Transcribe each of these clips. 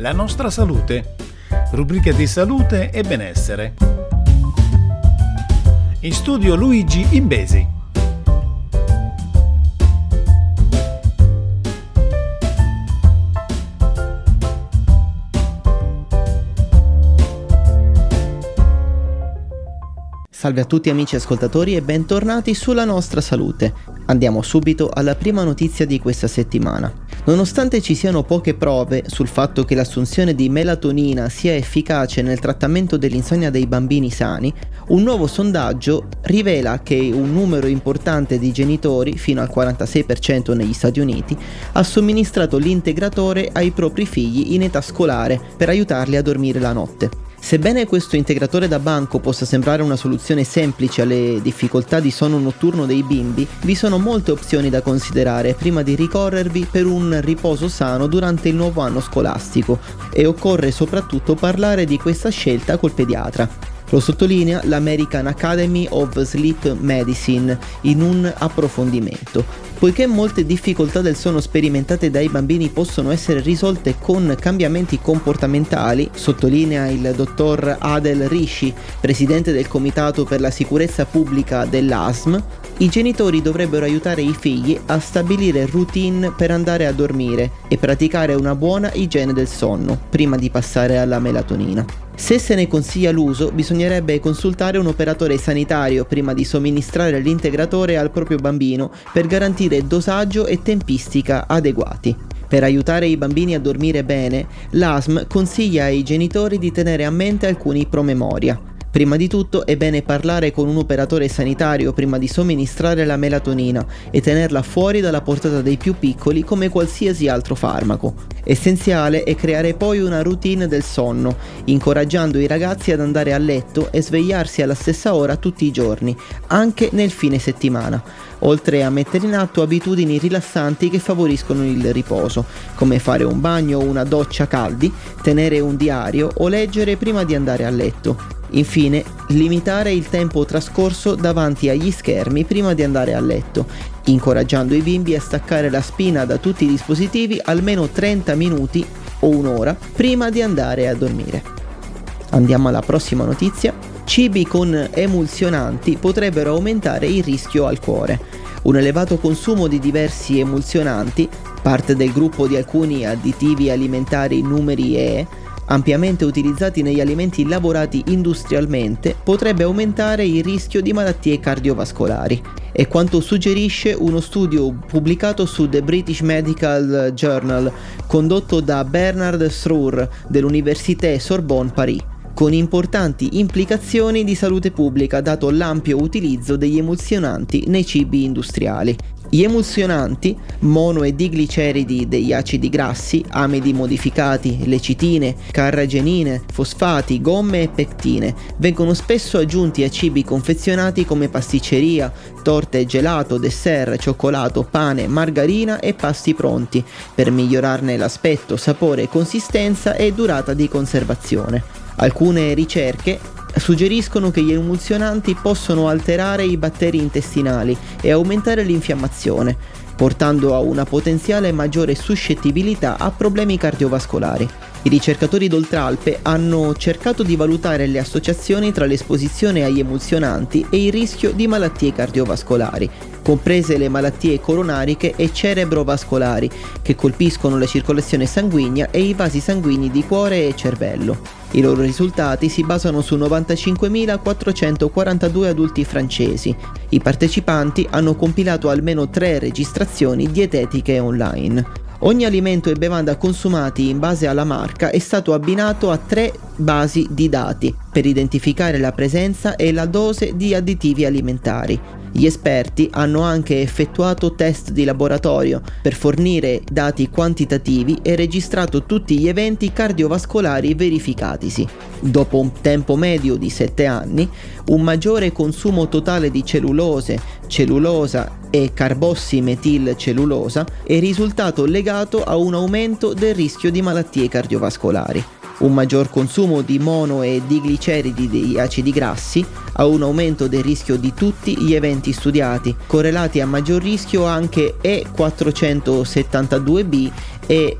La nostra salute. Rubrica di salute e benessere. In studio Luigi Imbesi. Salve a tutti amici ascoltatori e bentornati sulla nostra salute. Andiamo subito alla prima notizia di questa settimana. Nonostante ci siano poche prove sul fatto che l'assunzione di melatonina sia efficace nel trattamento dell'insonnia dei bambini sani, un nuovo sondaggio rivela che un numero importante di genitori, fino al 46% negli Stati Uniti, ha somministrato l'integratore ai propri figli in età scolare per aiutarli a dormire la notte. Sebbene questo integratore da banco possa sembrare una soluzione semplice alle difficoltà di sonno notturno dei bimbi, vi sono molte opzioni da considerare prima di ricorrervi per un riposo sano durante il nuovo anno scolastico e occorre soprattutto parlare di questa scelta col pediatra. Lo sottolinea l'American Academy of Sleep Medicine in un approfondimento. Poiché molte difficoltà del sonno sperimentate dai bambini possono essere risolte con cambiamenti comportamentali, sottolinea il dottor Adel Rishi, presidente del Comitato per la sicurezza pubblica dell'ASM, i genitori dovrebbero aiutare i figli a stabilire routine per andare a dormire e praticare una buona igiene del sonno prima di passare alla melatonina. Se se ne consiglia l'uso, bisognerebbe consultare un operatore sanitario prima di somministrare l'integratore al proprio bambino per garantire dosaggio e tempistica adeguati. Per aiutare i bambini a dormire bene, l'ASM consiglia ai genitori di tenere a mente alcuni promemoria. Prima di tutto è bene parlare con un operatore sanitario prima di somministrare la melatonina e tenerla fuori dalla portata dei più piccoli come qualsiasi altro farmaco. Essenziale è creare poi una routine del sonno, incoraggiando i ragazzi ad andare a letto e svegliarsi alla stessa ora tutti i giorni, anche nel fine settimana, oltre a mettere in atto abitudini rilassanti che favoriscono il riposo, come fare un bagno o una doccia caldi, tenere un diario o leggere prima di andare a letto Infine, limitare il tempo trascorso davanti agli schermi prima di andare a letto, incoraggiando i bimbi a staccare la spina da tutti i dispositivi almeno 30 minuti o un'ora prima di andare a dormire. Andiamo alla prossima notizia. Cibi con emulsionanti potrebbero aumentare il rischio al cuore. Un elevato consumo di diversi emulsionanti, parte del gruppo di alcuni additivi alimentari numeri E, ampiamente utilizzati negli alimenti lavorati industrialmente, potrebbe aumentare il rischio di malattie cardiovascolari. È quanto suggerisce uno studio pubblicato su The British Medical Journal condotto da Bernard Srour dell'Université Sorbonne Paris con importanti implicazioni di salute pubblica dato l'ampio utilizzo degli emulsionanti nei cibi industriali. Gli emulsionanti, mono e digliceridi degli acidi grassi, amidi modificati, lecitine, carragenine, fosfati, gomme e pectine, vengono spesso aggiunti a cibi confezionati come pasticceria, torte gelato, dessert, cioccolato, pane, margarina e pasti pronti, per migliorarne l'aspetto, sapore, consistenza e durata di conservazione. Alcune ricerche suggeriscono che gli emulsionanti possono alterare i batteri intestinali e aumentare l'infiammazione, portando a una potenziale maggiore suscettibilità a problemi cardiovascolari. I ricercatori d'Oltralpe hanno cercato di valutare le associazioni tra l'esposizione agli emulsionanti e il rischio di malattie cardiovascolari, comprese le malattie coronariche e cerebrovascolari, che colpiscono la circolazione sanguigna e i vasi sanguigni di cuore e cervello. I loro risultati si basano su 95.442 adulti francesi. I partecipanti hanno compilato almeno tre registrazioni dietetiche online. Ogni alimento e bevanda consumati in base alla marca è stato abbinato a tre basi di dati per identificare la presenza e la dose di additivi alimentari. Gli esperti hanno anche effettuato test di laboratorio per fornire dati quantitativi e registrato tutti gli eventi cardiovascolari verificatisi. Dopo un tempo medio di 7 anni, un maggiore consumo totale di cellulose, cellulosa e carbossi-metilcellulosa è risultato legato a un aumento del rischio di malattie cardiovascolari un maggior consumo di mono e digliceridi di acidi grassi, a un aumento del rischio di tutti gli eventi studiati, correlati a maggior rischio anche E472b e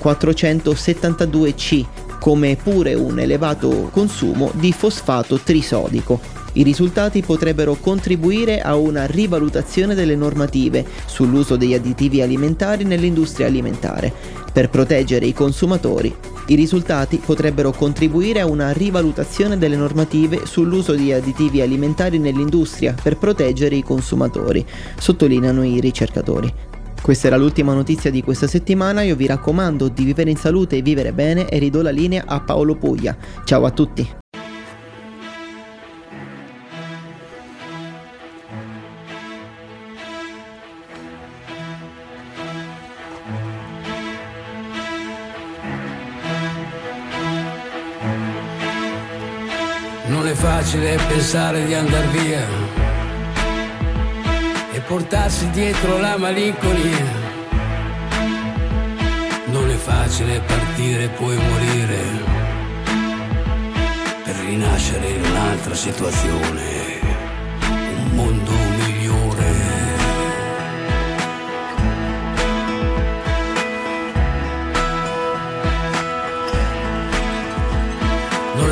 472C, come pure un elevato consumo di fosfato trisodico. I risultati potrebbero contribuire a una rivalutazione delle normative sull'uso degli additivi alimentari nell'industria alimentare per proteggere i consumatori. I risultati potrebbero contribuire a una rivalutazione delle normative sull'uso di additivi alimentari nell'industria per proteggere i consumatori, sottolineano i ricercatori. Questa era l'ultima notizia di questa settimana, io vi raccomando di vivere in salute e vivere bene e ridò la linea a Paolo Puglia. Ciao a tutti! Facile pensare di andar via e portarsi dietro la malinconia. Non è facile partire e poi morire per rinascere in un'altra situazione, un mondo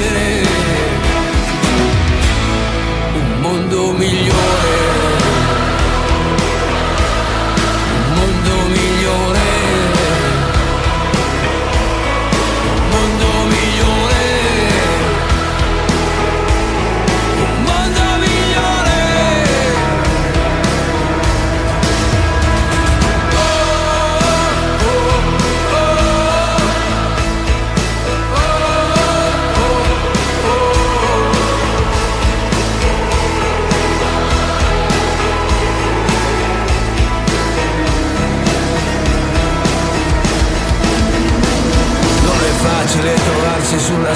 city.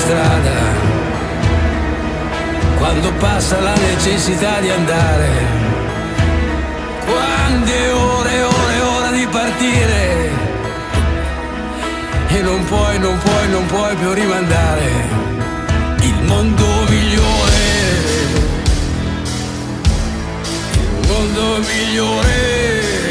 Strada quando passa la necessità di andare. Quante ore, ore, ore di partire e non puoi, non puoi, non puoi più rimandare il mondo migliore. Il mondo migliore.